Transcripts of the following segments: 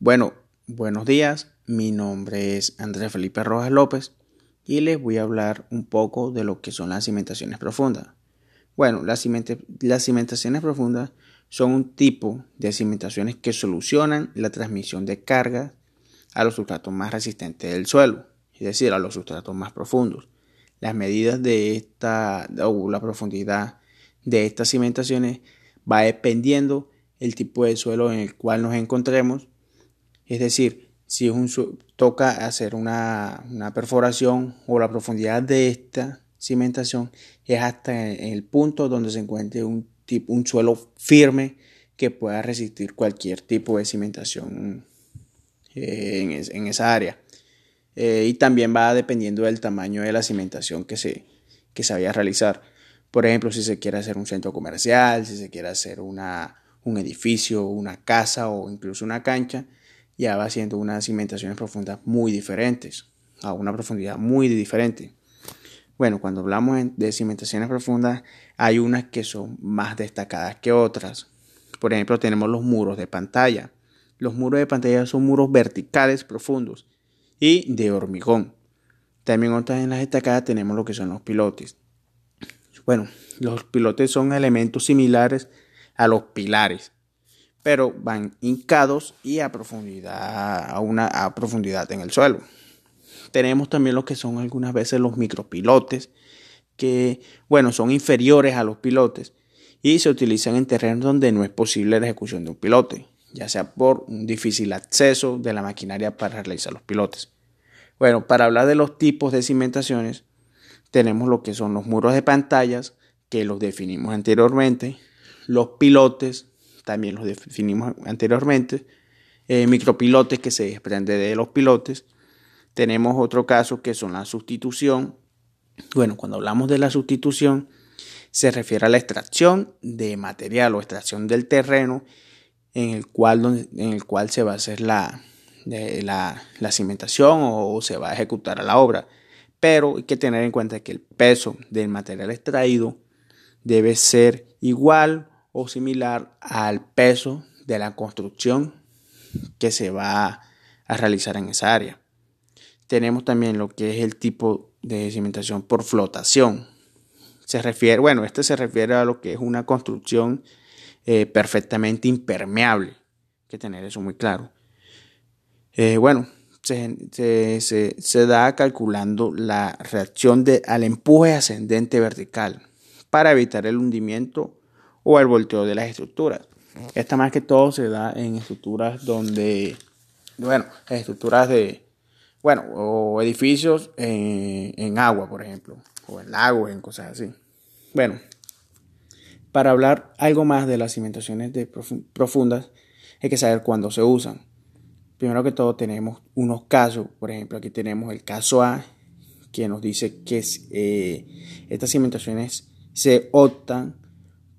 Bueno, buenos días. Mi nombre es Andrés Felipe Rojas López y les voy a hablar un poco de lo que son las cimentaciones profundas. Bueno, las, cimentaciones profundas son un tipo de cimentaciones que solucionan la transmisión de carga a los sustratos más resistentes del suelo, es decir, a los sustratos más profundos. Las medidas de esta o la profundidad de estas cimentaciones va dependiendo el tipo de suelo en el cual nos encontremos. Es decir, si un, toca hacer una, perforación o la profundidad de esta cimentación es hasta en el punto donde se encuentre un, tipo, un suelo firme que pueda resistir cualquier tipo de cimentación eh, en, esa área. Eh, y también va dependiendo del tamaño de la cimentación que se, que se vaya a realizar. Por ejemplo, si se quiere hacer un centro comercial, si se quiere hacer una, un edificio, una casa o incluso una cancha, ya va siendo unas cimentaciones profundas muy diferentes, a una profundidad muy diferente. Bueno, cuando hablamos de cimentaciones profundas, hay unas que son más destacadas que otras. Por ejemplo, tenemos los muros de pantalla. Los muros de pantalla son muros verticales profundos y de hormigón. También otras en las destacadas tenemos lo que son los pilotes. Bueno, los pilotes son elementos similares a los pilares, pero van hincados y a profundidad, a una a profundidad en el suelo. Tenemos también lo que son algunas veces los micropilotes, que, bueno, son inferiores a los pilotes y se utilizan en terrenos donde no es posible la ejecución de un pilote, ya sea por un difícil acceso de la maquinaria para realizar los pilotes. Bueno, para hablar de los tipos de cimentaciones, tenemos lo que son los muros de pantallas, que los definimos anteriormente, los pilotes, también los definimos anteriormente, eh, micropilotes que se desprende de los pilotes. Tenemos otro caso que son la sustitución. Bueno, cuando hablamos de la sustitución, se refiere a la extracción de material o extracción del terreno en el cual, en el cual se va a hacer la, la, la cimentación o se va a ejecutar a la obra pero hay que tener en cuenta que el peso del material extraído debe ser igual o similar al peso de la construcción que se va a realizar en esa área. Tenemos también lo que es el tipo de cimentación por flotación. Se refiere, bueno, este se refiere a lo que es una construcción eh, perfectamente impermeable. Hay que tener eso muy claro. Eh, bueno, se, da calculando la reacción de, al empuje ascendente vertical para evitar el hundimiento o el volteo de las estructuras. Esta más que todo se da en estructuras donde, bueno, estructuras de, bueno, o edificios en, agua, por ejemplo, o en lagos, en cosas así. Bueno, para hablar algo más de las cimentaciones de profundas, hay que saber cuándo se usan. Primero que todo tenemos unos casos, por ejemplo aquí tenemos el caso A que nos dice que eh, estas cimentaciones se optan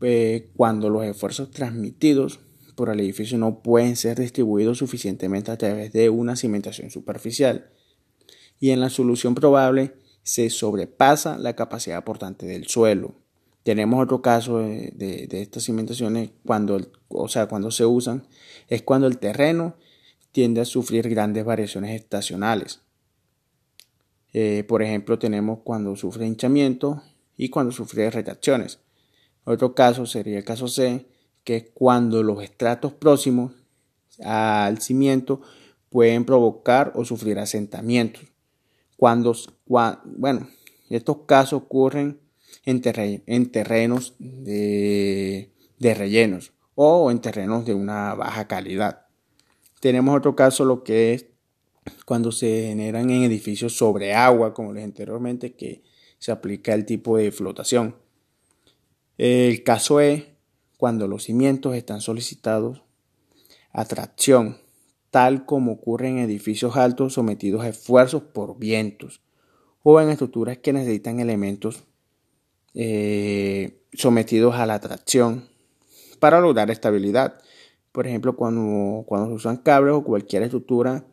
eh, cuando los esfuerzos transmitidos por el edificio no pueden ser distribuidos suficientemente a través de una cimentación superficial y en la solución probable se sobrepasa la capacidad portante del suelo. Tenemos otro caso de, estas cimentaciones cuando, o sea, cuando se usan, es cuando el terreno tiende a sufrir grandes variaciones estacionales. Eh, por ejemplo, tenemos cuando sufre hinchamiento y cuando sufre retracciones. Otro caso sería el caso C, que es cuando los estratos próximos al cimiento pueden provocar o sufrir asentamientos. Cuando, bueno, estos casos ocurren en, en terrenos de, de rellenos o en terrenos de una baja calidad. Tenemos otro caso, lo que es cuando se generan en edificios sobre agua, como les anteriormente, que se aplica el tipo de flotación. El caso es cuando los cimientos están solicitados a tracción, tal como ocurre en edificios altos sometidos a esfuerzos por vientos o en estructuras que necesitan elementos eh, sometidos a la tracción para lograr estabilidad. Por ejemplo, cuando, cuando se usan cables o cualquier estructura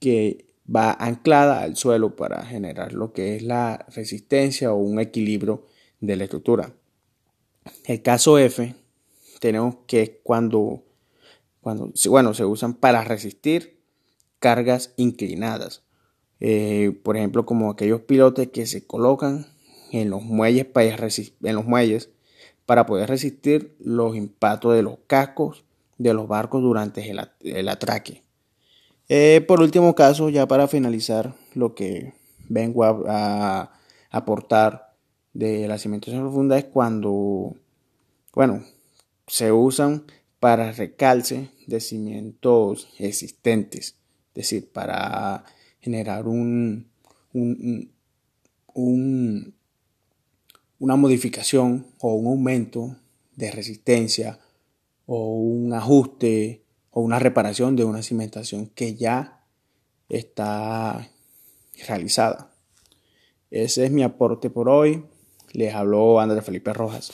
que va anclada al suelo para generar lo que es la resistencia o un equilibrio de la estructura. El caso F tenemos que cuando, Cuando, bueno, se usan para resistir cargas inclinadas. Eh, por ejemplo, como aquellos pilotes que se colocan en los muelles para, en los muelles para poder resistir los impactos de los cascos de los barcos durante el, atraque. Eh, por último caso, ya para finalizar lo que vengo a, aportar de la cimentación profunda es cuando, bueno, se usan para recalce de cimientos existentes, es decir, para generar un, un, un, una modificación o un aumento de resistencia o un ajuste o una reparación de una cimentación que ya está realizada. Ese es mi aporte por hoy. Les habló Andrés Felipe Rojas.